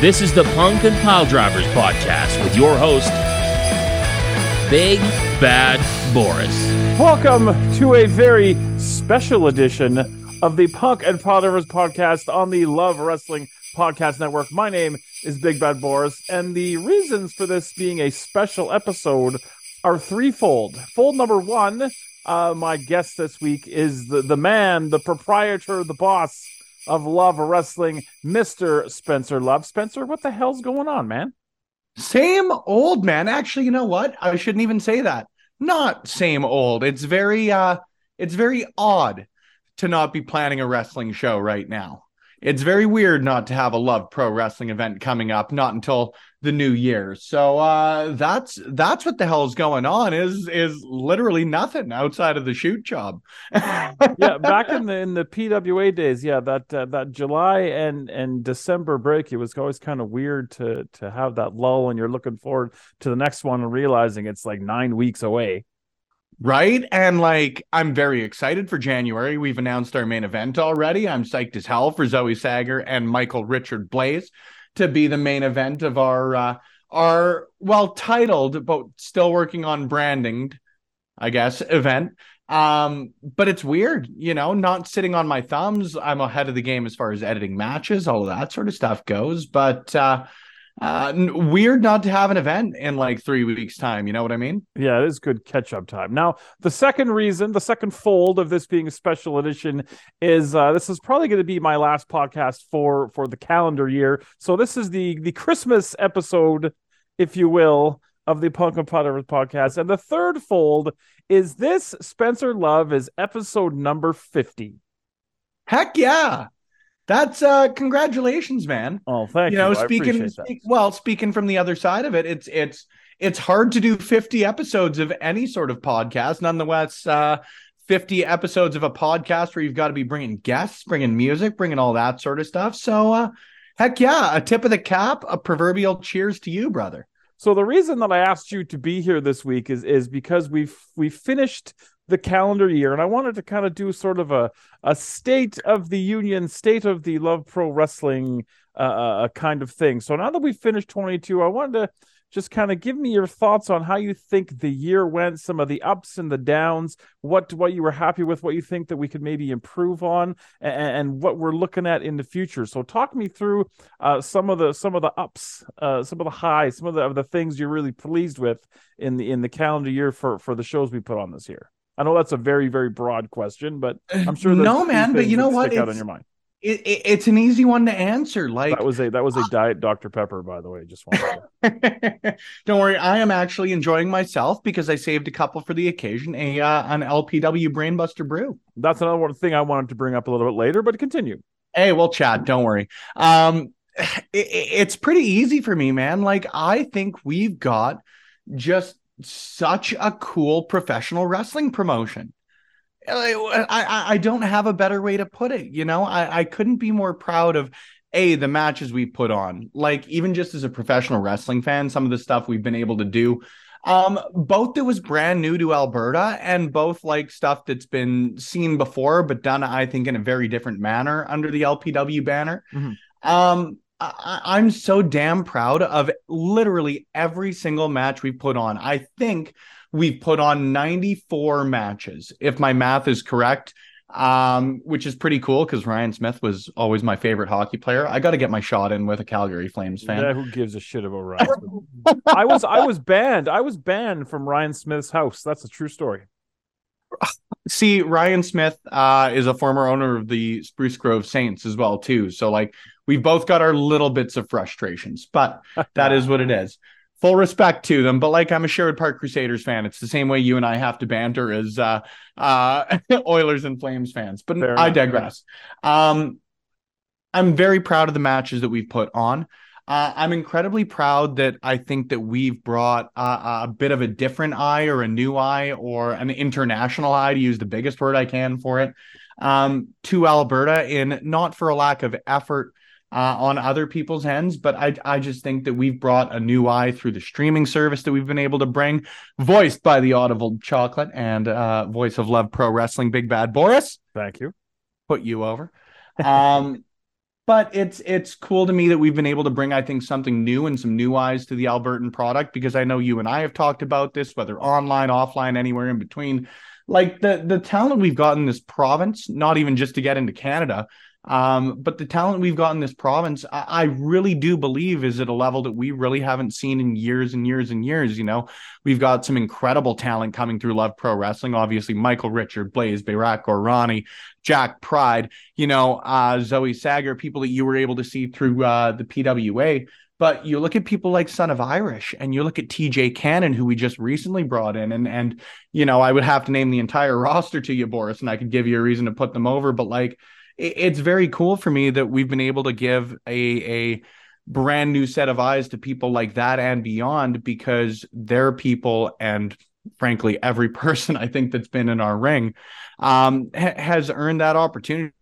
This is the Punk and Pile Drivers podcast with your host, Big Bad Boris. Welcome to a very special edition of the Punk and Pile Drivers podcast on the Love Wrestling Podcast Network. My name is Big Bad Boris, and the reasons for this being a special episode are threefold. Fold number one, uh, my guest this week is the, the man, the proprietor, the boss of Love Wrestling, Mr. Spencer Love. Spencer, what the hell's going on, man? Same old man. Actually, you know what? I shouldn't even say that. Not same old. It's very uh it's very odd to not be planning a wrestling show right now. It's very weird not to have a Love Pro Wrestling event coming up, not until the new year. So uh that's that's what the hell is going on is is literally nothing outside of the shoot job. yeah, back in the in the PWA days, yeah, that uh, that July and and December break, it was always kind of weird to to have that lull and you're looking forward to the next one and realizing it's like 9 weeks away. Right. And like, I'm very excited for January. We've announced our main event already. I'm psyched as hell for Zoe Sager and Michael Richard Blaze to be the main event of our, uh, our well titled, but still working on branding, I guess, event. Um, but it's weird, you know, not sitting on my thumbs. I'm ahead of the game as far as editing matches, all of that sort of stuff goes. But, uh, uh, weird not to have an event in like three weeks' time. You know what I mean? Yeah, it is good catch up time. Now, the second reason, the second fold of this being a special edition is uh, this is probably going to be my last podcast for for the calendar year. So this is the the Christmas episode, if you will, of the Punk and Potter podcast. And the third fold is this Spencer Love is episode number fifty. Heck yeah! That's uh congratulations, man. Oh, thank you. You know, speaking speak, well, speaking from the other side of it, it's it's it's hard to do 50 episodes of any sort of podcast. Nonetheless, uh 50 episodes of a podcast where you've got to be bringing guests, bringing music, bringing all that sort of stuff. So, uh heck yeah, a tip of the cap, a proverbial cheers to you, brother. So the reason that I asked you to be here this week is is because we've we finished the calendar year and i wanted to kind of do sort of a, a state of the union state of the love pro wrestling uh, uh kind of thing. So now that we've finished 22 i wanted to just kind of give me your thoughts on how you think the year went some of the ups and the downs what what you were happy with what you think that we could maybe improve on and, and what we're looking at in the future. So talk me through uh, some of the some of the ups uh, some of the highs some of the, of the things you're really pleased with in the in the calendar year for for the shows we put on this year I know that's a very, very broad question, but I'm sure no, man. But you know what? Out on your mind. It, it, it's an easy one to answer. Like that was a that was a diet Dr Pepper, by the way. Just to... don't worry. I am actually enjoying myself because I saved a couple for the occasion. A uh, an LPW Brainbuster brew. That's another thing I wanted to bring up a little bit later, but continue. Hey, well, Chad, don't worry. Um, it, it's pretty easy for me, man. Like I think we've got just such a cool professional wrestling promotion. I, I, I don't have a better way to put it. You know, I, I couldn't be more proud of a the matches we put on. Like even just as a professional wrestling fan, some of the stuff we've been able to do. Um, both that was brand new to Alberta, and both like stuff that's been seen before, but done, I think, in a very different manner under the LPW banner. Mm-hmm. Um, I, am so damn proud of literally every single match we've put on. I think we've put on 94 matches, if my math is correct, um, which is pretty cool because Ryan Smyth was always my favorite hockey player. I got to get my shot in with a Calgary Flames fan. Yeah, who gives a shit about Ryan? I was I was banned. I was banned from Ryan Smyth's house. That's a true story. See, Ryan Smyth uh, is a former owner of the Spruce Grove Saints as well too. So like we've both got our little bits of frustrations, but that is what it is. Full respect to them, but like I'm a Sherwood Park Crusaders fan. It's the same way you and I have to banter as uh, uh, Oilers and Flames fans. But Fair I digress. Um, I'm very proud of the matches that we've put on. Uh, I'm incredibly proud that I think that we've brought uh, a bit of a different eye or a new eye or an international eye to use the biggest word I can for it um, to Alberta in not for a lack of effort uh, on other people's ends, but I I just think that we've brought a new eye through the streaming service that we've been able to bring, voiced by the Audible Chocolate and uh, voice of Love Pro Wrestling, Big Bad Boris. Thank you. Put you over. Um, but it's it's cool to me that we've been able to bring I think something new and some new eyes to the Albertan product because I know you and I have talked about this whether online, offline, anywhere in between. Like the the talent we've got in this province, not even just to get into Canada, um, but the talent we've got in this province, I, I, really do believe is at a level that we really haven't seen in years and years and years. You know, we've got some incredible talent coming through Love Pro Wrestling. Obviously, Michael Richard, Blaze, Bayrak, Ronnie, Jack Pride, you know, uh, Zoe Sager, people that you were able to see through uh, the PWA. But you look at people like Son of Irish and you look at TJ Cannon, who we just recently brought in. And, and, you know, I would have to name the entire roster to you, Boris, and I could give you a reason to put them over. But like, it's very cool for me that we've been able to give a a brand new set of eyes to people like that and beyond because they're people and frankly every person i think that's been in our ring um, ha- has earned that opportunity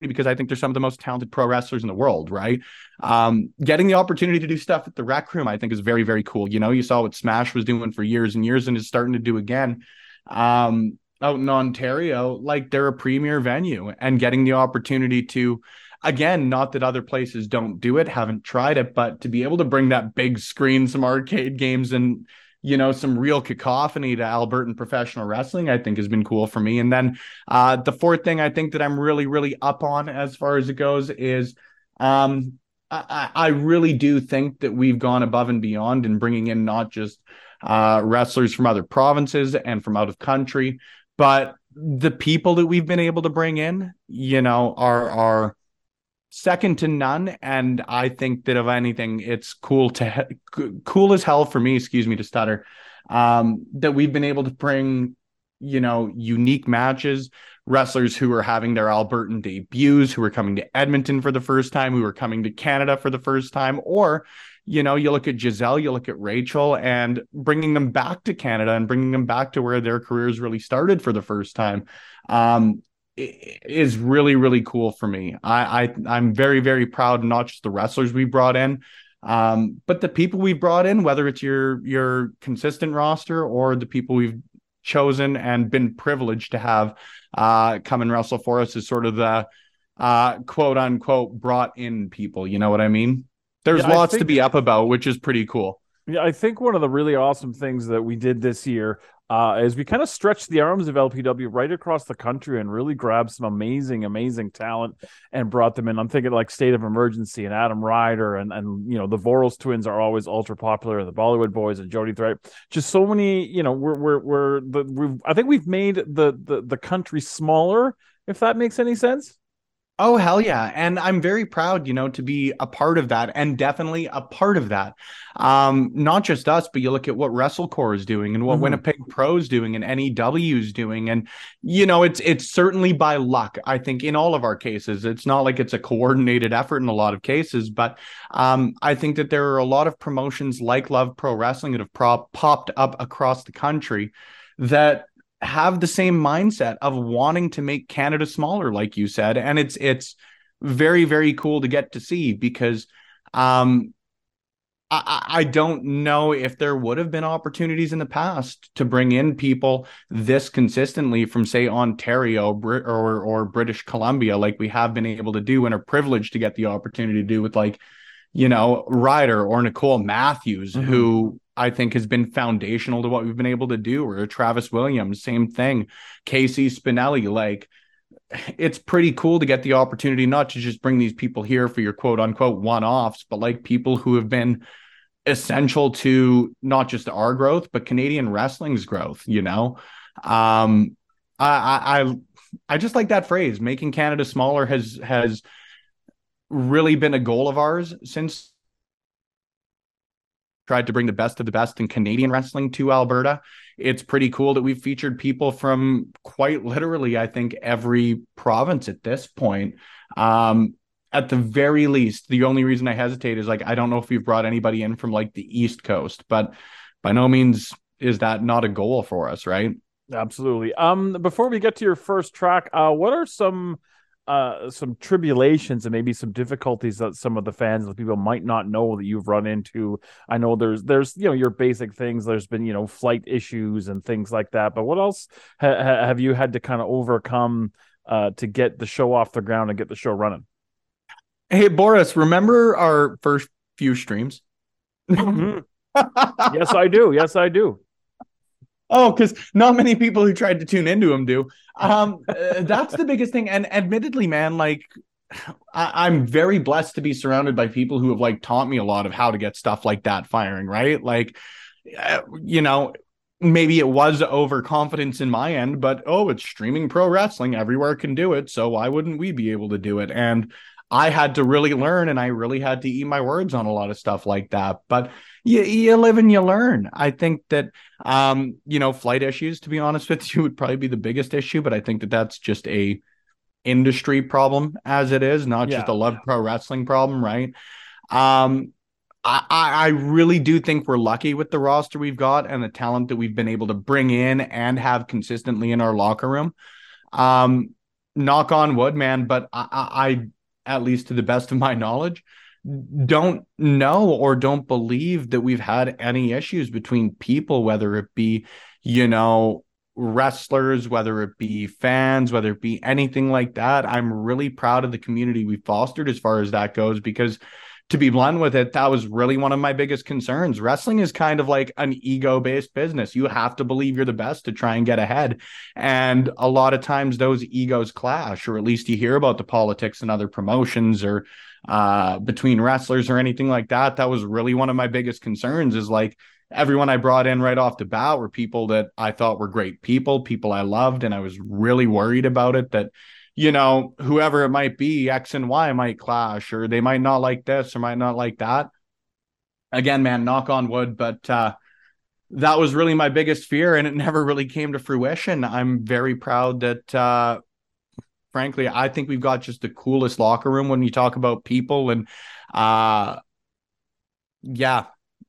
because I think they're some of the most talented pro wrestlers in the world, right? Um, getting the opportunity to do stuff at the rec room, I think, is very, very cool. You know, you saw what Smash was doing for years and years and is starting to do again. Um, out in Ontario, like they're a premier venue and getting the opportunity to again, not that other places don't do it, haven't tried it, but to be able to bring that big screen, some arcade games and you know some real cacophony to Albertan professional wrestling, I think has been cool for me. And then uh, the fourth thing I think that I'm really, really up on as far as it goes is um, I, I really do think that we've gone above and beyond in bringing in not just uh, wrestlers from other provinces and from out of country, but the people that we've been able to bring in, you know, are are second to none. And I think that of anything, it's cool to cool as hell for me. Excuse me to stutter. Um, that we've been able to bring, you know, unique matches, wrestlers who are having their Albertan debuts, who are coming to Edmonton for the first time, who are coming to Canada for the first time, or you know, you look at Giselle, you look at Rachel, and bringing them back to Canada and bringing them back to where their careers really started for the first time um, is really, really cool for me. I, I I'm very, very proud not just the wrestlers we brought in, um, but the people we've brought in, whether it's your your consistent roster or the people we've chosen and been privileged to have uh, come and wrestle for us, is sort of the uh, quote unquote brought in people. You know what I mean? There's yeah, lots think, to be up about, which is pretty cool. Yeah, I think one of the really awesome things that we did this year uh, is we kind of stretched the arms of LPW right across the country and really grabbed some amazing, amazing talent and brought them in. I'm thinking like State of Emergency and Adam Ryder and and you know the Vorals twins are always ultra popular. The Bollywood Boyz and Jody Threat. Just so many, you know, we're we're we're the we've I think we've made the the the country smaller. If that makes any sense. Oh hell yeah. And I'm very proud, you know, to be a part of that and definitely a part of that. Um, not just us, but you look at what WrestleCore is doing and what mm-hmm. Winnipeg Pro is doing and NEW is doing. And, you know, it's it's certainly by luck. I think in all of our cases, it's not like it's a coordinated effort in a lot of cases, but um, I think that there are a lot of promotions like Love Pro Wrestling that have prop- popped up across the country that have the same mindset of wanting to make Canada smaller, like you said, and it's it's very very cool to get to see because um, I, I don't know if there would have been opportunities in the past to bring in people this consistently from say Ontario or or British Columbia, like we have been able to do and are privileged to get the opportunity to do with like you know Ryder or Nicole Matthews, mm-hmm. who I think has been foundational to what we've been able to do. Or Travis Williams, same thing. Casey Spinelli, like it's pretty cool to get the opportunity not to just bring these people here for your quote unquote one offs, but like people who have been essential to not just our growth, but Canadian wrestling's growth, you know? Um, I, I, I just like that phrase, making Canada smaller has, has really been a goal of ours since tried to bring the best of the best in Canadian wrestling to Alberta. It's pretty cool that we've featured people from quite literally, I think, every province at this point. Um, at the very least, the only reason I hesitate is like I don't know if we've brought anybody in from like the East Coast, but by no means is that not a goal for us, right? Absolutely. Um, before we get to your first track, uh, what are some uh, some tribulations and maybe some difficulties that some of the fans and the people might not know that you've run into. I know there's there's you know your basic things. There's been you know flight issues and things like that. But what else ha- have you had to kind of overcome uh, to get the show off the ground and get the show running? Hey Boris, remember our first few streams? Mhm. yes, I do. Yes, I do. Oh, because not many people who tried to tune into him do. Um, uh, that's the biggest thing. And admittedly, man, like I- I'm very blessed to be surrounded by people who have like taught me a lot of how to get stuff like that firing. Right, like uh, you know, maybe it was overconfidence in my end, but oh, it's streaming pro wrestling. Everywhere can do it. So why wouldn't we be able to do it? And I had to really learn and I really had to eat my words on a lot of stuff like that. But you, you live and you learn. I think that, um, you know, flight issues, to be honest with you, would probably be the biggest issue. But I think that that's just a industry problem as it is, not just Yeah. a love pro wrestling problem, right? Um, I, I I really do think we're lucky with the roster we've got and the talent that we've been able to bring in and have consistently in our locker room. Um, knock on wood, man, but I, I, I at least to the best of my knowledge, don't know or don't believe that we've had any issues between people, whether it be, you know, wrestlers, whether it be fans, whether it be anything like that. I'm really proud of the community we fostered as far as that goes because to be blunt with it, that was really one of my biggest concerns. Wrestling is kind of like an ego based business. You have to believe you're the best to try and get ahead. And a lot of times those egos clash, or at least you hear about the politics and other promotions or uh, between wrestlers or anything like that. That was really one of my biggest concerns is like everyone I brought in right off the bat were people that I thought were great people, people I loved. And I was really worried about it that you know, whoever it might be, X and Y might clash, or they might not like this or might not like that. Again, man, knock on wood, but uh, that was really my biggest fear, and it never really came to fruition. I'm very proud that, uh, frankly, I think we've got just the coolest locker room when you talk about people, and uh, yeah,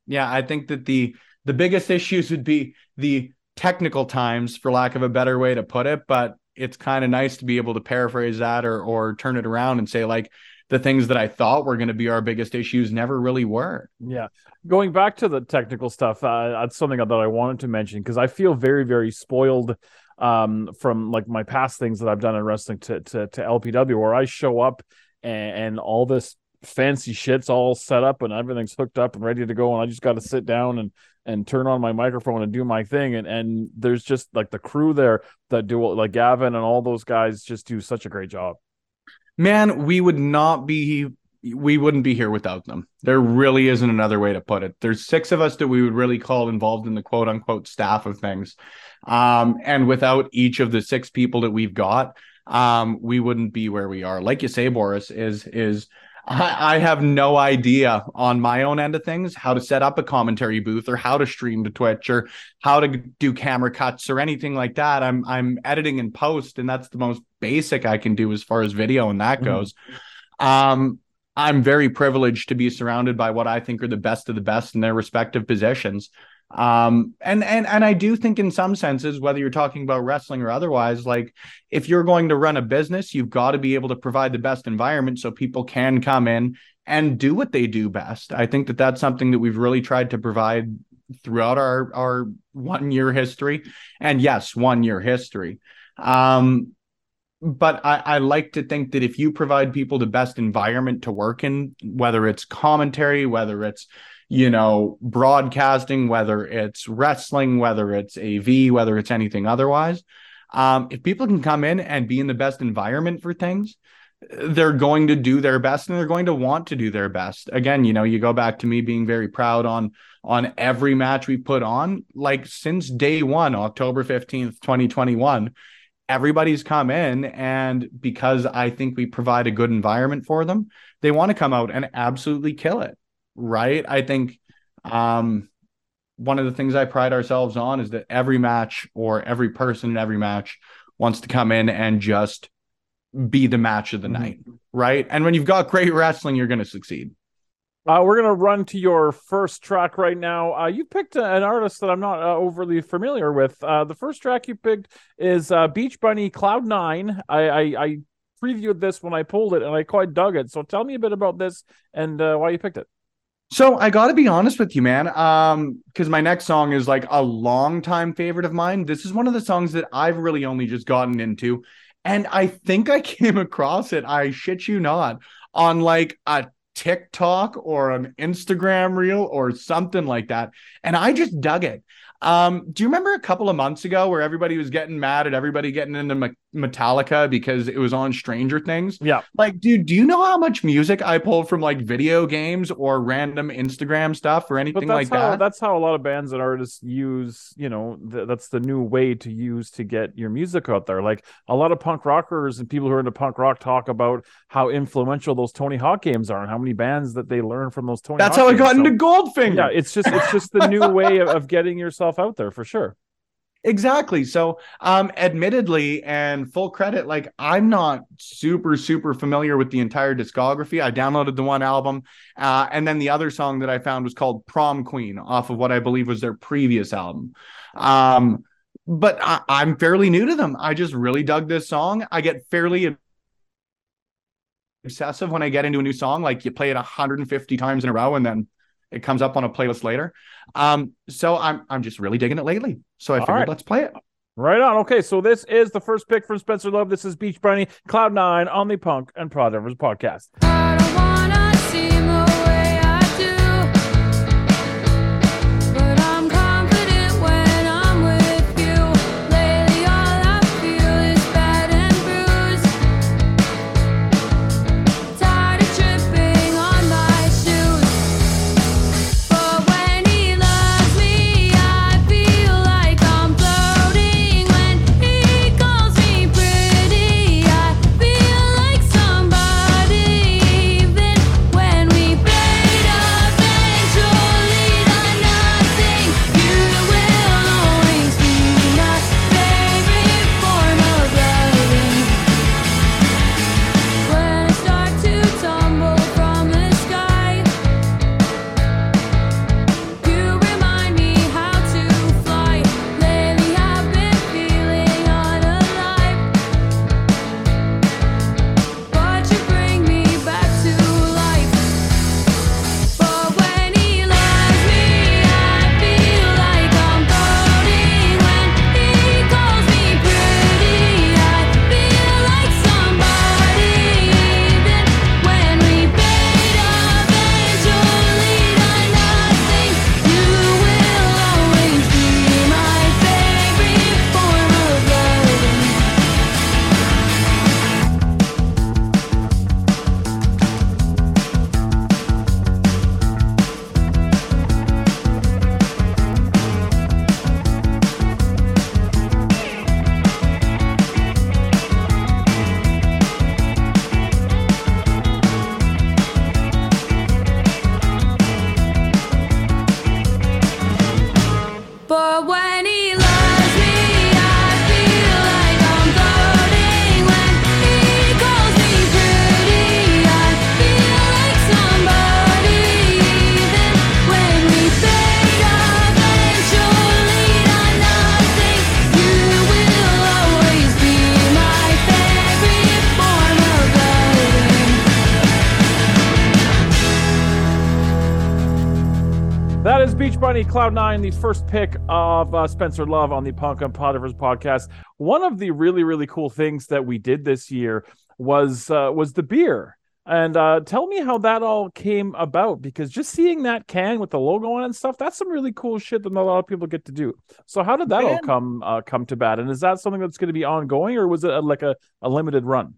yeah, I think that the the biggest issues would be the technical times, for lack of a better way to put it, but it's kind of nice to be able to paraphrase that or or turn it around and say like the things that I thought were going to be our biggest issues never really were. Yeah. Going back to the technical stuff, uh, that's something that I wanted to mention because I feel very, very spoiled um, from like my past things that I've done in wrestling to to, to LPW, where I show up and, and all this fancy shit's all set up and everything's hooked up and ready to go, and I just got to sit down and and turn on my microphone and do my thing, and and there's just like the crew there that do like Gavin and all those guys just do such a great job. Man, we would not be we wouldn't be here without them. There really isn't another way to put it. There's six of us that we would really call involved in the quote unquote staff of things. Um, and without each of the six people that we've got, um, we wouldn't be where we are. Like you say, Boris, is is I, I have no idea on my own end of things how to set up a commentary booth or how to stream to Twitch or how to do camera cuts or anything like that. I'm I'm editing in post, and that's the most basic I can do as far as video and that Mhm. goes. Um, I'm very privileged to be surrounded by what I think are the best of the best in their respective positions. Um, and and and I do think in some senses, whether you're talking about wrestling or otherwise, like if you're going to run a business, you've got to be able to provide the best environment so people can come in and do what they do best. I think that that's something that we've really tried to provide throughout our our one year history. And yes, one year history. Um, but I, I like to think that if you provide people the best environment to work in, whether it's commentary, whether it's you know broadcasting, whether it's wrestling, whether it's AV, whether it's anything otherwise, um, if people can come in and be in the best environment for things, they're going to do their best and they're going to want to do their best. Again, you know, you go back to me being very proud on on every match we put on, like since day one, October 15th, 2021 everybody's come in and because I think we provide a good environment for them, they want to come out and absolutely kill it. Right. I think um one of the things I pride ourselves on is that every match or every person in every match wants to come in and just be the match of the Mhm. night. Right. And when you've got great wrestling, you're going to succeed. Uh, we're gonna run to your first track right now. Uh, you picked a- an artist that I'm not uh, overly familiar with. Uh, the first track you picked is uh, Beach Bunny Cloud Nine. I, I, I previewed this when I pulled it, and I quite dug it. So tell me a bit about this and uh, why you picked it. So I got to be honest with you, man. Um, because my next song is like a long time favorite of mine. This is one of the songs that I've really only just gotten into, and I think I came across it. I shit you not, on like a TikTok or an Instagram reel or something like that. And I just dug it. Um, do you remember a couple of months ago where everybody was getting mad at everybody getting into Metallica because it was on Stranger Things? Yeah. Like, dude, do you know how much music I pulled from like video games or random Instagram stuff or anything like how, that? That's how a lot of bands and artists use, you know, th- that's the new way to use to get your music out there. Like a lot of punk rockers and people who are into punk rock talk about how influential those Tony Hawk games are and how many bands that they learn from those Tony That's Hawk how I games. got So- into Goldfinger. yeah, it's just it's just the new way of, of getting yourself out there for sure. Exactly. So, um, admittedly, and full credit, like I'm not super, super familiar with the entire discography. I downloaded the one album, uh, and then the other song that I found was called Prom Queen off of what I believe was their previous album. Um, but I, I'm fairly new to them. I just really dug this song. I get fairly obsessive when I get into a new song. Like you play it 150 times in a row, and then it comes up on a playlist later. Um, so I'm I'm just really digging it lately. So I figured right. let's play it. Right on. Okay, so this is the first pick from Spencer Love. This is Beach Bunny, Cloud Nine on the Punk and Pile Drivers podcast. Cloud Nine, the first pick of uh, Spencer Love on the Punk and Pile Drivers podcast. One of the really, really cool things that we did this year was uh, was the beer. And uh, tell me how that all came about because just seeing that can with the logo on it and stuff, that's some really cool shit that not a lot of people get to do. So how did that all come uh, come to bat? And is that something that's going to be ongoing or was it a, like a, a limited run?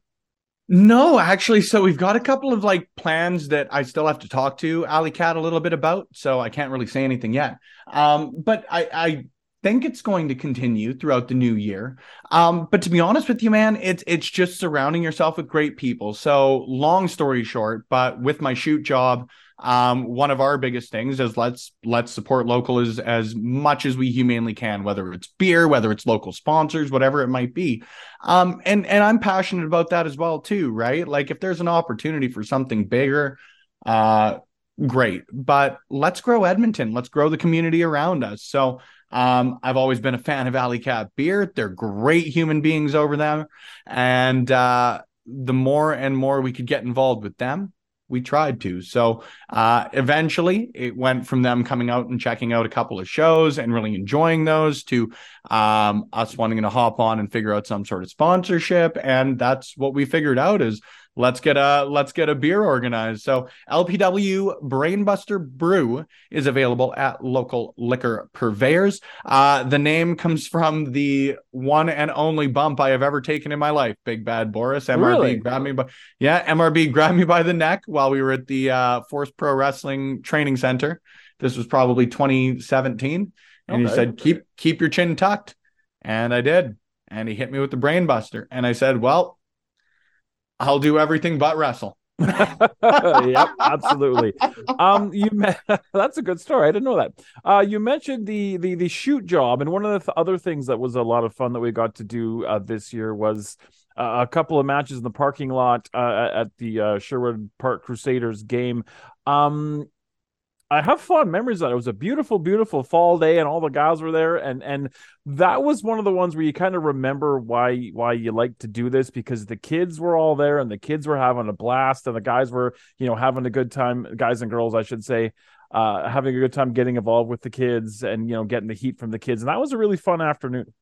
No, actually, so we've got a couple of like plans that I still have to talk to Alley Kat a little bit about, so I can't really say anything yet. Um, but I, I think it's going to continue throughout the new year. Um, but to be honest with you, man, it's it's just surrounding yourself with great people. So long story short, but with my shoot job, um, one of our biggest things is let's let's support local as as much as we humanly can, whether it's beer, whether it's local sponsors, whatever it might be. Um, and and I'm passionate about that as well too, right? Like if there's an opportunity for something bigger, uh, great. But let's grow Edmonton. Let's grow the community around us. So um, I've always been a fan of Alley Kat Beer. They're great human beings over there, and uh, the more and more we could get involved with them, we tried to. So uh, eventually, it went from them coming out and checking out a couple of shows and really enjoying those to um, us wanting to hop on and figure out some sort of sponsorship. And that's what we figured out is let's get a let's get a beer organized. So LPW Brainbuster Brew is available at local liquor purveyors. Uh, the name comes from the one and only bump I have ever taken in my life. Big Bad Boris MRB Really? grabbed me by yeah MRB grabbed me by the neck while we were at the uh, Force Pro Wrestling Training Center. This was probably 2017, and he said keep keep your chin tucked, and I did. And he hit me with the brainbuster, and I said, well. I'll do everything but wrestle. yep, absolutely. Um, you me- that's a good story. I didn't know that. Uh, you mentioned the the the shoot job, and one of the th- other things that was a lot of fun that we got to do uh, this year was uh, a couple of matches in the parking lot uh, at the uh, Sherwood Park Crusaders game. Um, I have fond memories that. It was a beautiful, beautiful fall day, and all the guys were there, and and that was one of the ones where you kind of remember why why you like to do this because the kids were all there, and the kids were having a blast, and the guys were you know having a good time, guys and girls, I should say, uh, having a good time getting involved with the kids, and you know getting the heat from the kids, and that was a really fun afternoon.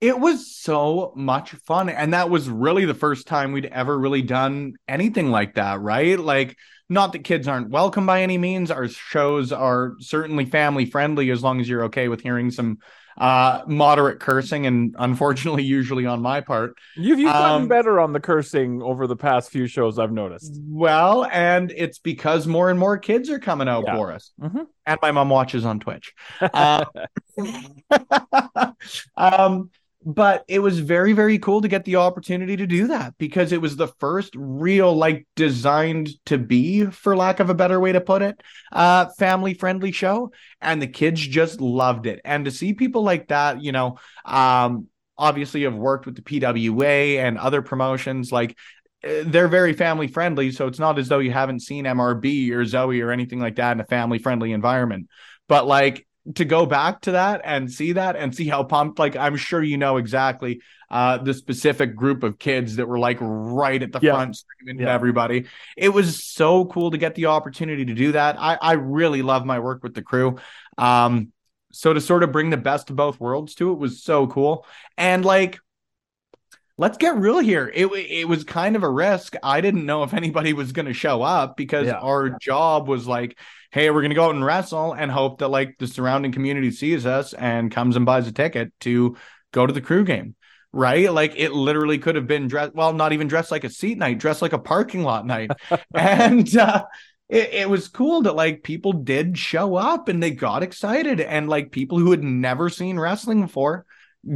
It was so much fun. And that was really the first time we'd ever really done anything like that, right? Like, not that kids aren't welcome by any means. Our shows are certainly family friendly as long as you're okay with hearing some uh moderate cursing and unfortunately usually on my part You've you've gotten Um, better on the cursing over the past few shows, I've noticed. well and it's because more and more kids are coming out Yeah. for us Mhm. and my mom watches on twitch Uh, um, but it was very, very cool to get the opportunity to do that because it was the first real, like, designed to be, for lack of a better way to put it, uh, family friendly show. And the kids just loved it. And to see people like that, you know, um, obviously have worked with the PWA and other promotions, like, uh, they're very family friendly. So it's not as though you haven't seen MRB or Zoe or anything like that in a family friendly environment. But like to go back to that and see that and see how pumped, like I'm sure you know exactly uh the specific group of kids that were like right at the Yeah. front screaming at Yeah. everybody. It was so cool to get the opportunity to do that. I, I really love my work with the crew. Um so to sort of bring the best of both worlds to it was so cool. And like let's get real here. It it was kind of a risk. I didn't know if anybody was going to show up because Yeah. our job was like, hey, we're going to go out and wrestle and hope that like the surrounding community sees us and comes and buys a ticket to go to the crew game. Right? Like it literally could have been dressed, well, not even dressed like a seat night, dressed like a parking lot night. and uh it, it was cool that like people did show up and they got excited and like people who had never seen wrestling before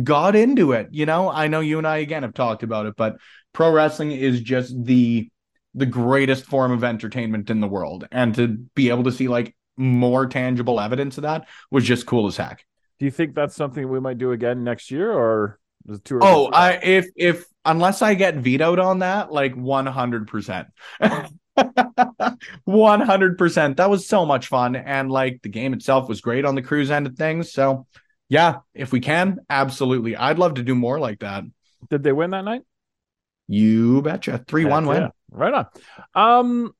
got into it. You know, I know you and I again have talked about it, but pro wrestling is just the the greatest form of entertainment in the world. And to be able to see like more tangible evidence of that was just cool as heck. Do you think that's something we might do again next year, or is it too Oh. I if if unless I get vetoed on that, like 100%. 100%. That was so much fun and like the game itself was great on the cruise end of things. So, yeah, if we can, absolutely. I'd love to do more like that. did they win that night? You betcha. 3 1 Heck win. yeah. Right on. Um,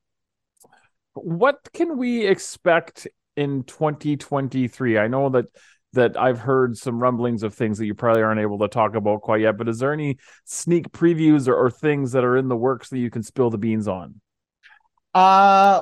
what can we expect in 2023? I know that that I've heard some rumblings of things that you probably aren't able to talk about quite yet, but is there any sneak previews or, or things that are in the works that you can spill the beans on? Uh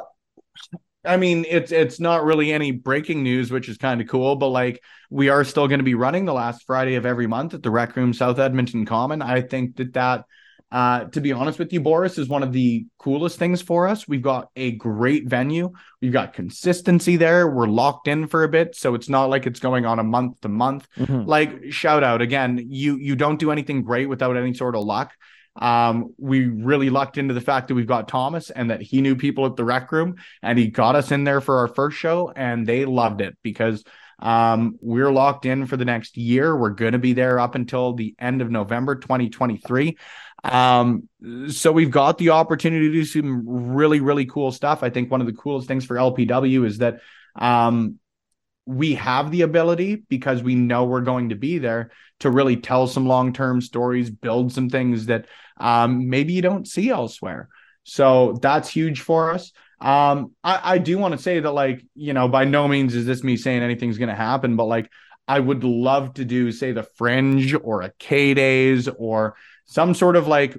I mean, it's it's not really any breaking news, which is kind of cool, but like we are still going to be running the last Friday of every month at the Rec Room South Edmonton Common. I think that that uh to be honest with you Boris is one of the coolest things for us. We've got a great venue. We've got consistency there. We're locked in for a bit, so it's not like it's going on a month to month like shout out again you you don't do anything great without any sort of luck um we really lucked into the fact that we've got thomas and that he knew people at the rec room and he got us in there for our first show and they loved it because um we're locked in for the next year. We're going to be there up until the end of november 2023 um so we've got the opportunity to do some really really cool stuff. I think one of the coolest things for lpw is that um we have the ability because we know we're going to be there to really tell some long-term stories, build some things that um, maybe you don't see elsewhere. So that's huge for us. Um, I, I do want to say that, like, you know, by no means is this me saying anything's going to happen, but like, I would love to do, say, the Fringe or a K Days or some sort of like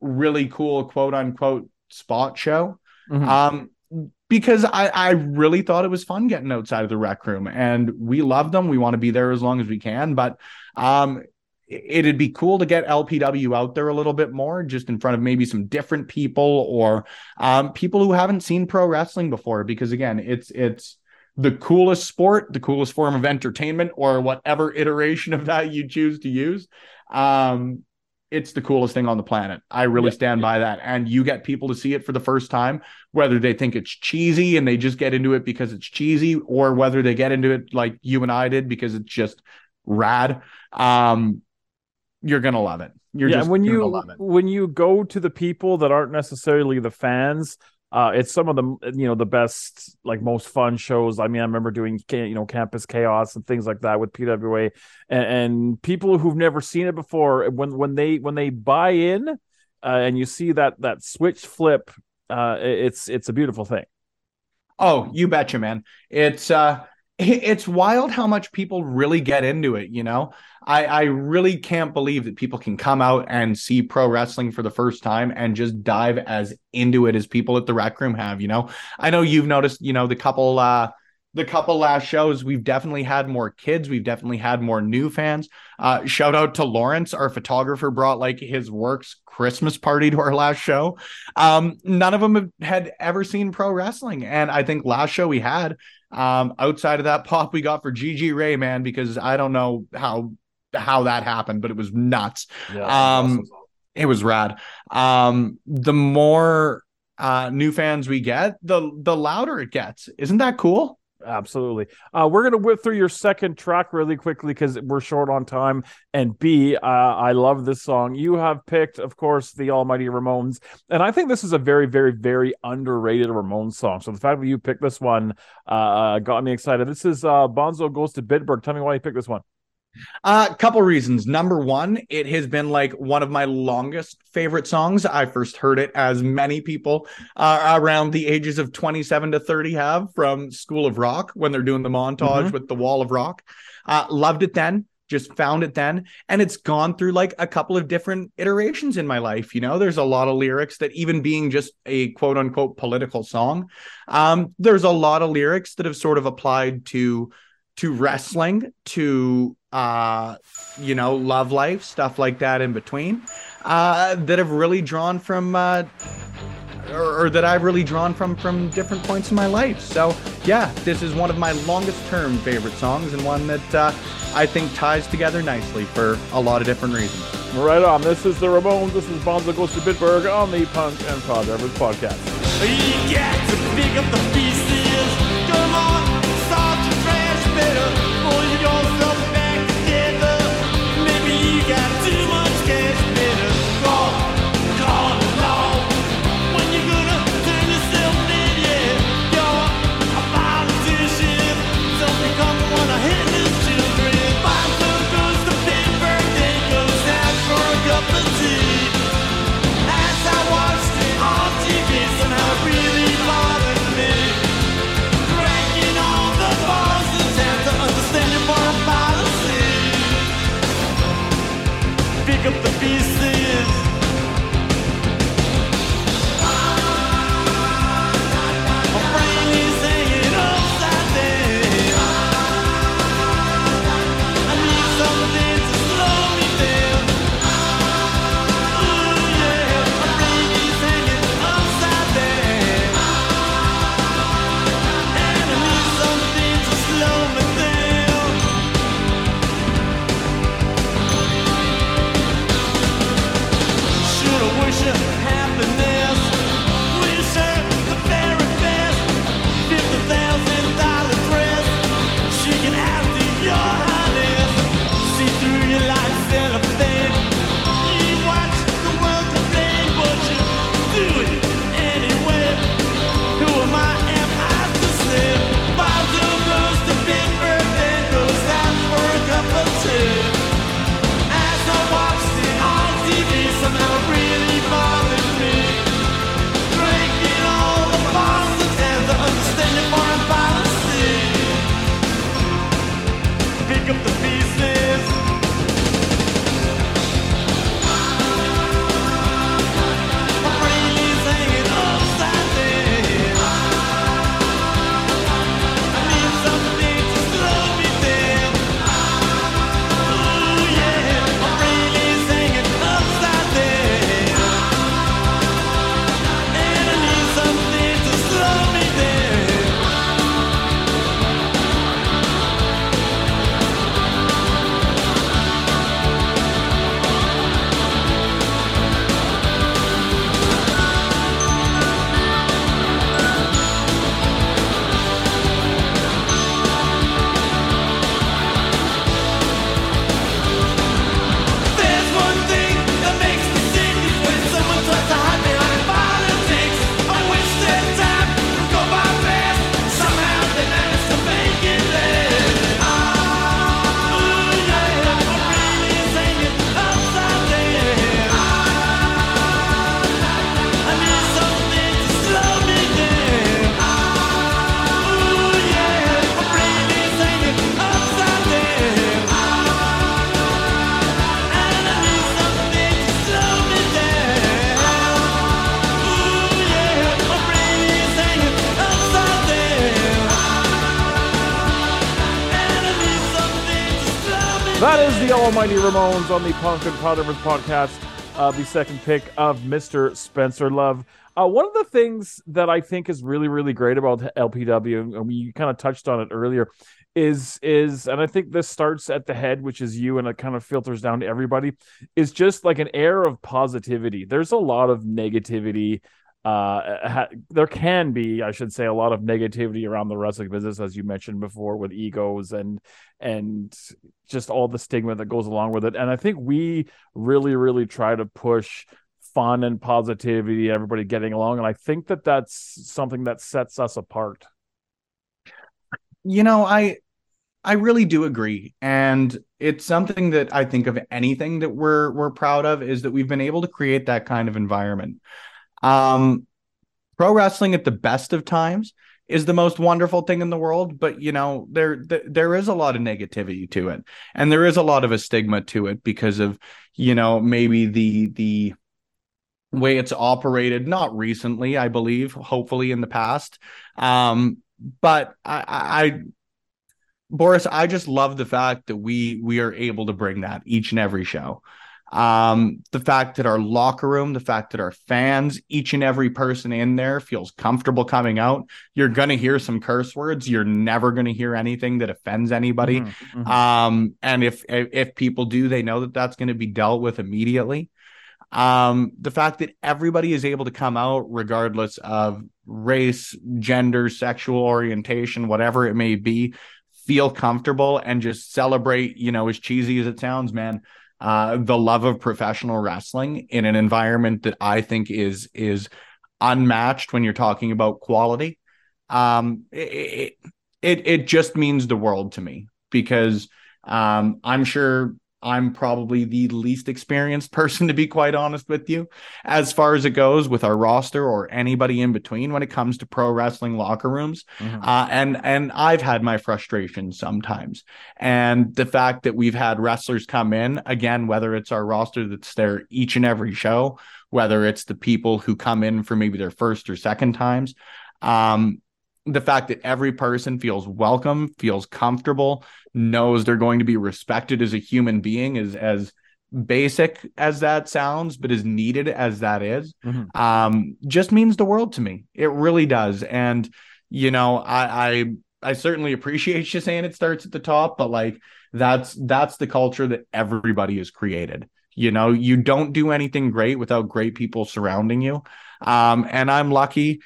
really cool quote unquote spot show. Mhm. Um, because I, I really thought it was fun getting outside of the rec room and we love them. We want to be there as long as we can, but um, it'd be cool to get LPW out there a little bit more, just in front of maybe some different people or um, people who haven't seen pro wrestling before. Because again, it's it's the coolest sport, the coolest form of entertainment, or whatever iteration of that you choose to use. Um, it's the coolest thing on the planet. I really stand by that. And you get people to see it for the first time, whether they think it's cheesy and they just get into it because it's cheesy, or whether they get into it like you and I did because it's just rad. Um, you're gonna love it. You're yeah, just when you love it. when you go to the people that aren't necessarily the fans, uh, it's some of the you know the best like most fun shows. I mean, I remember doing you know Campus Chaos and things like that with PWA, and, and people who've never seen it before when when they when they buy in, uh, and you see that that switch flip, uh, it's it's a beautiful thing. Oh, you betcha, man. It's uh it's wild how much people really get into it, you know. I I really can't believe that people can come out and see pro wrestling for the first time and just dive as into it as people at the rec room have, you know. I know you've noticed, you know, the couple uh the couple last shows we've definitely had more kids we've definitely had more new fans. Uh shout out to lawrence our photographer brought like his works christmas party to our last show. Um none of them have- had ever seen pro wrestling and i think last show we had um outside of that pop we got for gg ray man because i don't know how how that happened but it was nuts. Um, it was rad. Um the more uh new fans we get the the louder it gets. Isn't that cool Absolutely. Uh, we're gonna whip through your second track really quickly because we're short on time. And B, uh, I love this song. You have picked, of course, the Almighty Ramones, and I think this is a very, very, very underrated Ramones song. So the fact that you picked this one uh, got me excited. This is uh, Bonzo goes to Bitburg. Tell me why you picked this one. A uh, couple reasons. Number one, it has been like one of my longest favorite songs. I first heard it as many people uh, around the ages of 27 to 30 have from School of Rock when they're doing the montage Mhm. with the Wall of Rock. Uh, loved it then, just found it then. And it's gone through like a couple of different iterations in my life. You know, there's a lot of lyrics that, even being just a quote unquote political song, um, there's a lot of lyrics that have sort of applied to to wrestling to uh you know love life stuff like that in between uh that have really drawn from uh or, or that I've really drawn from from different points in my life. So yeah, this is one of my longest term favorite songs and one that uh, I think ties together nicely for a lot of different reasons. Right on. This is the Ramones. This is Bonzo goes to Bitburg on the Punk and Pod Drivers podcast. The Ramones on the Punk and Pile Drivers podcast. Uh, the second pick of Mr. Spencer Love. Uh, one of the things that I think is really, really great about LPW, and we kind of touched on it earlier, is is, and I think this starts at the head, which is you, and it kind of filters down to everybody, is just like an air of positivity. There's a lot of negativity uh ha- there can be i should say a lot of negativity around the wrestling business as you mentioned before with egos and and just all the stigma that goes along with it. And i think we really really try to push fun and positivity everybody getting along. And i think that that's something that sets us apart. You know i i really do agree. And it's something that i think of anything that we're we're proud of is that we've been able to create that kind of environment um pro wrestling at the best of times is the most wonderful thing in the world but you know there th- there is a lot of negativity to it and there is a lot of a stigma to it because of you know maybe the the way it's operated not recently i believe hopefully in the past um but I, I Boris, I just love the fact that we we are able to bring that each and every show. Um, the fact that our locker room, the fact that our fans, each and every person in there feels comfortable coming out. You're gonna hear some curse words. You're never gonna hear anything that offends anybody. Mhm, mhm. Um, and if if if people do, they know that that's going to be dealt with immediately. Um, the fact that everybody is able to come out regardless of race, gender, sexual orientation, whatever it may be, feel comfortable and just celebrate, you know, as cheesy as it sounds, man, uh, the love of professional wrestling in an environment that I think is is unmatched when you're talking about quality. Um, it, it it just means the world to me because um, I'm sure I'm probably the least experienced person to be quite honest with you as far as it goes with our roster or anybody in between when it comes to pro wrestling locker rooms Mhm. uh, and and I've had my frustrations sometimes and the fact that we've had wrestlers come in again whether it's our roster that's there each and every show whether it's the people who come in for maybe their first or second times um the fact that every person feels welcome feels comfortable knows they're going to be respected as a human being is as basic as that sounds but as needed as that is Mhm. um just means the world to me. It really does. And you know i i i certainly appreciate you saying it starts at the top but like that's that's the culture that everybody has created. You know you don't do anything great without great people surrounding you. Um and i'm lucky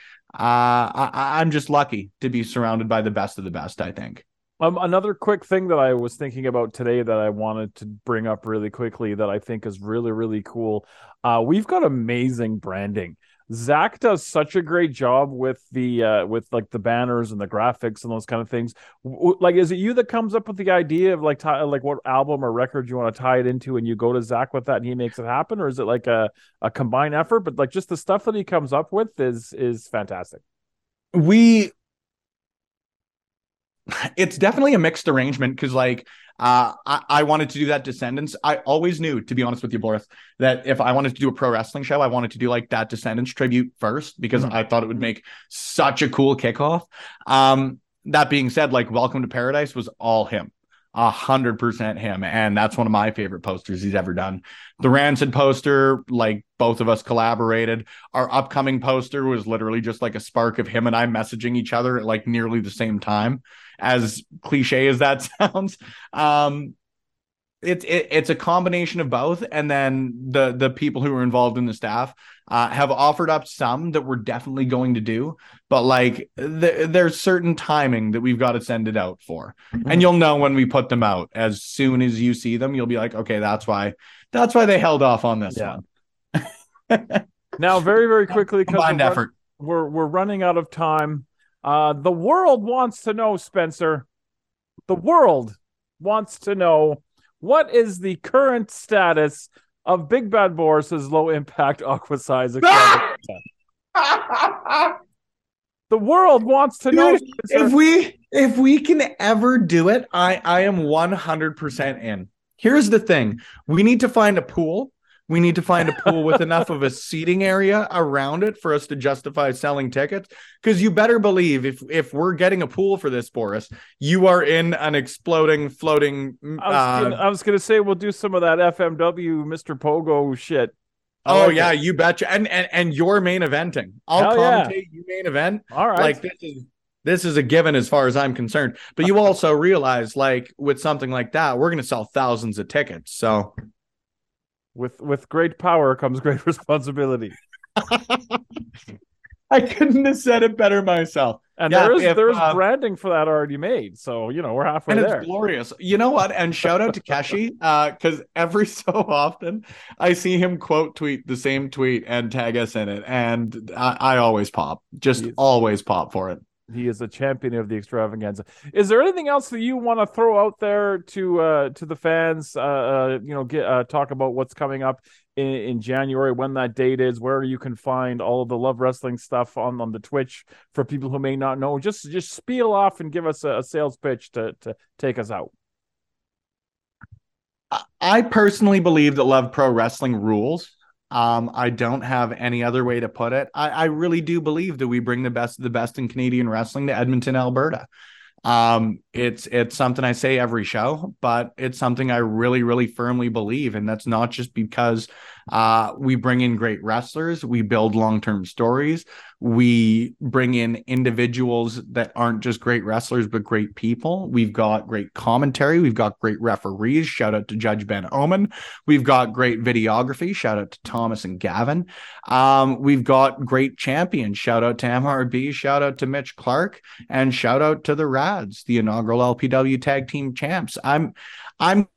I, I- i'm just lucky to be surrounded by the best of the best i think Um, another quick thing that I was thinking about today that I wanted to bring up really quickly that I think is really, really cool. Uh, we've got amazing branding. Zach does such a great job with the uh, with like the banners and the graphics and those kind of things. W- like, is it you that comes up with the idea of like ti- like what album or record you want to tie it into, and you go to Zach with that and he makes it happen, or is it like a a combined effort? But like just the stuff that he comes up with is is fantastic. we it's definitely a mixed arrangement because like uh I, I wanted to do that Descendents. I always knew to be honest with you boris that if i wanted to do a pro wrestling show i wanted to do like that Descendents tribute first because Mhm. i thought it would make such a cool kickoff. Um that being said like welcome to paradise was all him a hundred percent him. And that's one of my favorite posters he's ever done. The rancid poster like both of us collaborated. Our upcoming poster was literally just like a spark of him and I messaging each other at like nearly the same time. As cliche as that sounds, um, it's it, it's a combination of both, and then the the people who are involved in the staff uh, have offered up some that we're definitely going to do, but like th- there's certain timing that we've got to send it out for, and you'll know when we put them out. As soon as you see them, you'll be like, okay, that's why that's why they held off on this Yeah. one. Now, very very quickly Combined we're effort. we're we're running out of time. Uh, the world wants to know, Spencer. The world wants to know what is the current status of Big Bad Boris's low impact aqua size the world wants to know. Dude, Spencer. if we if we can ever do it, I I am 100% in. Here's the thing. We need to find a pool We need to find a pool with enough of a seating area around it for us to justify selling tickets. Because you better believe if if we're getting a pool for this, Boris, you are in an exploding, floating. I was, uh, gonna, I was gonna say we'll do some of that FMW Mr. Pogo shit. Oh like yeah, it. you betcha. And and and you're main eventing. I'll Hell yeah. commentate you main event. All right. Like this is this is a given as far as I'm concerned. But you also realize, like with something like that, we're gonna sell thousands of tickets. So with with great power comes great responsibility. I couldn't have said it better myself. And Yeah, there is if, there is uh, branding for that already made. So you know we're halfway and there. it's glorious. You know what? And shout out to Keshi, uh, because every so often I see him quote tweet the same tweet and tag us in it, and I, I always pop, just Yes. always pop for it. He is a champion of the extravaganza. Is there anything else that you want to throw out there to uh to the fans? Uh, uh you know, get uh, talk about what's coming up in, in January, when that date is, where you can find all of the Love Wrestling stuff on on the Twitch for people who may not know. Just just spiel off and give us a, a sales pitch to to take us out. I- I personally believe that Love Pro Wrestling rules. Um, I don't have any other way to put it. I, I really do believe that we bring the best of the best in Canadian wrestling to Edmonton, Alberta. Um, it's it's something I say every show, but it's something I really, really firmly believe, and that's not just because uh, we bring in great wrestlers, we build long term stories, we bring in individuals that aren't just great wrestlers but great people. We've got great commentary, we've got great referees. Shout out to Judge Ben Omen. We've got great videography. Shout out to Thomas and Gavin. Um, we've got great champions. Shout out to MRB. Shout out to Mitch Clark, and shout out to the Rads, the inaugural LPW Tag Team Champs. I'm, I'm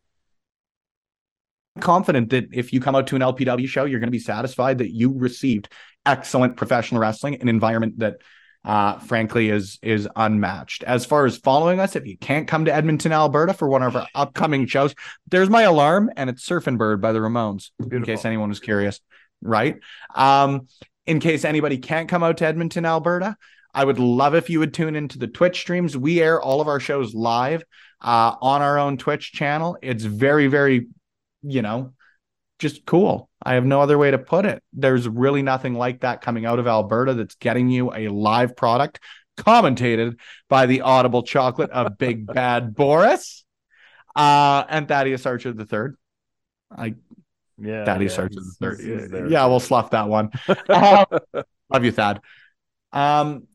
confident that if you come out to an LPW show, you're going to be satisfied that you received excellent professional wrestling, an environment that uh frankly is is unmatched. As far as following us if you can't come to edmonton alberta for one of our upcoming shows there's my alarm and it's surfing bird by the ramones in case anyone was curious right? Um in case anybody can't come out to edmonton alberta i would love if you would tune into the twitch streams. We air all of our shows live uh on our own twitch channel. It's very very you know just cool. I have no other way to put it. There's really nothing like that coming out of Alberta that's getting you a live product commentated by the audible chocolate of Big Bad Boris uh, and Thaddeus Archer the third. I Yeah, Thaddeus yeah, Archer the third. he's- he's there. Yeah, we'll slough that one. Um, love you, Thad. Um,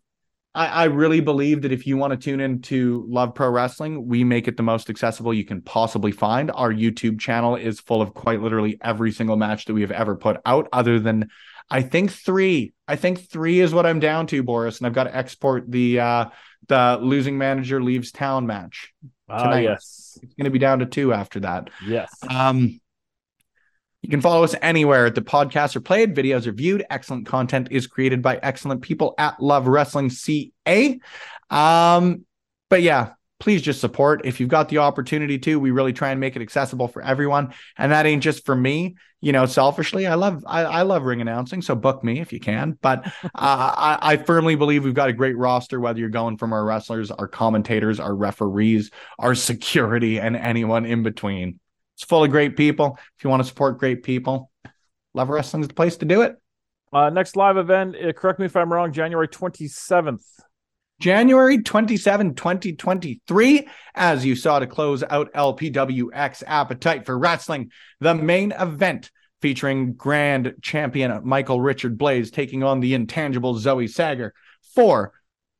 I, I really believe that if you want to tune into Love Pro Wrestling, we make it the most accessible you can possibly find. Our YouTube channel is full of quite literally every single match that we have ever put out, other than I think three. I think three is what I'm down to, Boris, and I've got to export the uh the losing manager leaves town match. Ah, tonight. yes, It's going to be down to two after that. yes. Um, you can follow us anywhere the podcasts are played, videos are viewed. Excellent content is created by excellent people at Love Wrestling CA. Um, but yeah, please just support if you've got the opportunity to. We really try and make it accessible for everyone, and that ain't just for me. You know, selfishly, I love I, I love ring announcing, so book me if you can. But uh, I, I firmly believe we've got a great roster. Whether you're going from our wrestlers, our commentators, our referees, our security, and anyone in between. It's full of great people. If you want to support great people, Love Wrestling is the place to do it. Uh, next live event, uh, correct me if I'm wrong, January 27th. January 27, 2023, as you saw to close out LPWX Appetite for Wrestling, the main event featuring grand champion Michael Richard Blaze taking on the intangible Zoe Sager for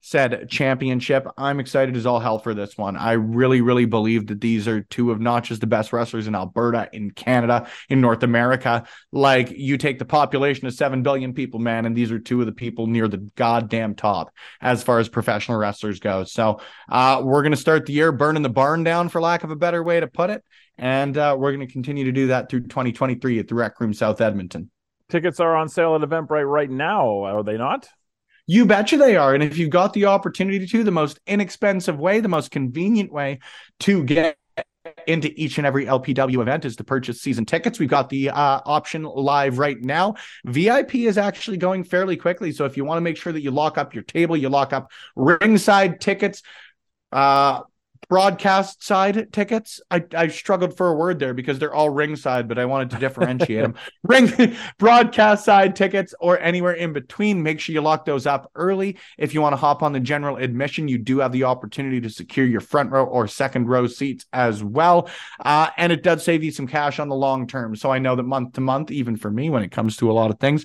said championship. I'm excited as all hell for this one. I really, really believe that these are two of not just the best wrestlers in Alberta, in Canada, in North America. Like you take the population of 7 billion people, man, and these are two of the people near the goddamn top as far as professional wrestlers go. So uh, we're going to start the year burning the barn down, for lack of a better way to put it. And uh, we're going to continue to do that through 2023 at the Rec Room South Edmonton. Tickets are on sale at Eventbrite right now, are they not? You betcha they are. And if you've got the opportunity to, the most inexpensive way, the most convenient way to get into each and every LPW event is to purchase season tickets. We've got the uh, option live right now. VIP is actually going fairly quickly. So if you want to make sure that you lock up your table, you lock up ringside tickets, uh, broadcast side tickets. I, I struggled for a word there because they're all ringside, but I wanted to differentiate them. Ring broadcast side tickets or anywhere in between. Make sure you lock those up early. If you want to hop on the general admission, you do have the opportunity to secure your front row or second row seats as well. Uh, and it does save you some cash on the long term. So I know that month to month, even for me, when it comes to a lot of things,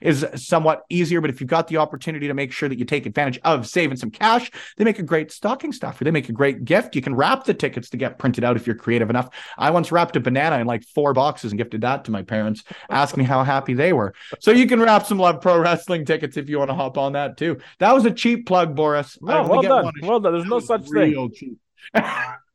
is somewhat easier. But if you've got the opportunity to make sure that you take advantage of saving some cash, they make a great stocking stuffer. They make a great gift. You can wrap the tickets to get printed out if you're creative enough. I once wrapped a banana in like four boxes and gifted that to my parents. Ask me how happy they were. So you can wrap some Love Pro Wrestling tickets if you want to hop on that too. That was a cheap plug, Boris. No, well done. one Well done. There's That no such thing.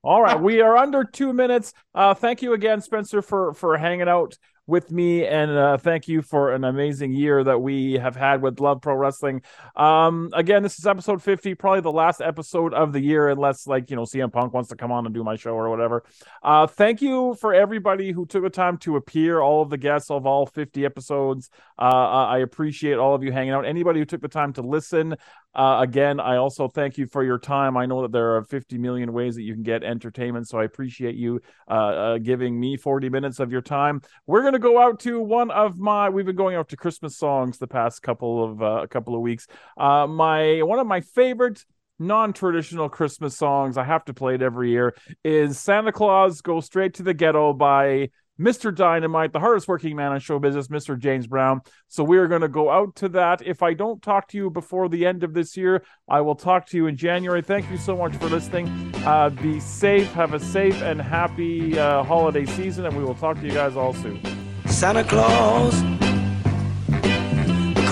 All right, we are under two minutes. Uh, thank you again, Spencer, for for hanging out with me, and uh, thank you for an amazing year that we have had with Love Pro Wrestling. Um, again, this is episode fifty, probably the last episode of the year, unless like you know CM Punk wants to come on and do my show or whatever. Uh, thank you for everybody who took the time to appear, all of the guests of all fifty episodes. Uh, I appreciate all of you hanging out. Anybody who took the time to listen, uh, again, I also thank you for your time. I know that there are 50 million ways that you can get entertainment, so I appreciate you uh, uh, giving me 40 minutes of your time. We're gonna go out to one of my. We've been going out to Christmas songs the past couple of uh, couple of weeks. Uh, my one of my favorite non-traditional Christmas songs. I have to play it every year. Is Santa Claus Go Straight to the Ghetto by Mr. Dynamite, the hardest working man in show business, Mr. James Brown. So we're going to go out to that. If I don't talk to you before the end of this year, I will talk to you in January. Thank you so much for listening. Uh, be safe. Have a safe and happy uh, holiday season, and we will talk to you guys all soon. Santa Claus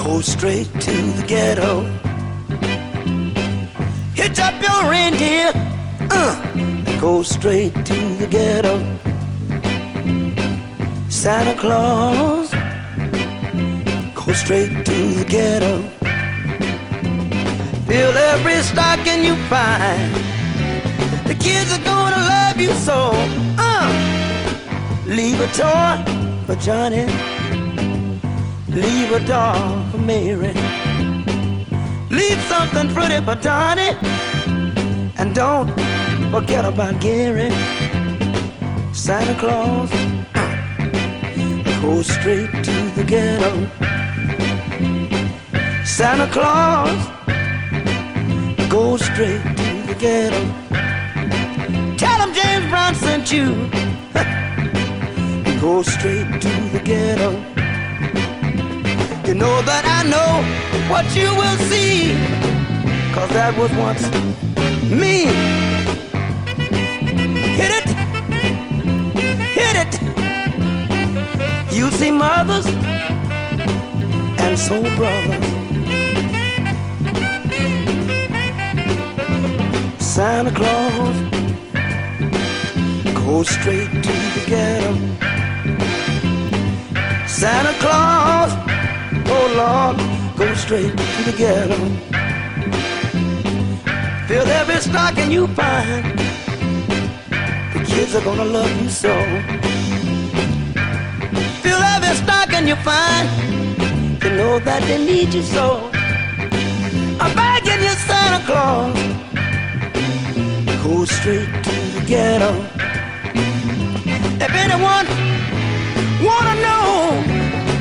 go straight to the ghetto. Hitch up your reindeer, uh, go straight to the ghetto. Santa Claus go straight to the ghetto. Fill every stocking you find. The kids are gonna love you so. Uh, leave a toy for Johnny. Leave a doll for Mary. Leave something pretty for Donnie. And don't forget about Gary. Santa Claus, go straight to the ghetto. Santa Claus, go straight to the ghetto. Tell him James Brown sent you. go straight to the ghetto. You know that I know what you will see. Cause that was once me. You see mothers and soul brothers. Santa Claus, go straight to the ghetto. Santa Claus, oh Lord, go straight to the ghetto. Fill every stocking you find. The kids are gonna love you so. Fill every stocking you find. You know that they need you so. I'm begging you, Santa Claus. Go straight to the ghetto. If anyone wanna know,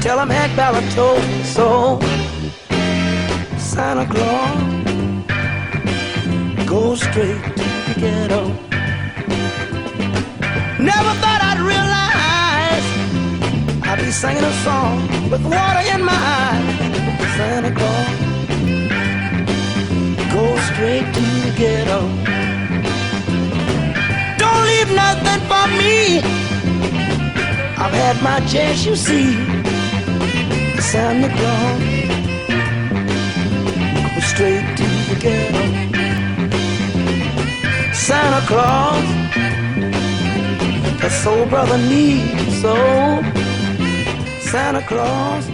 tell him Hank Ballard told me so. Santa Claus, go straight to the ghetto. Never thought I'd I'd be singing a song with water in my eyes. Santa Claus, go straight to the ghetto. Don't leave nothing for me. I've had my chance, you see. Santa Claus, go straight to the ghetto. Santa Claus, the soul brother needs so. Santa Claus,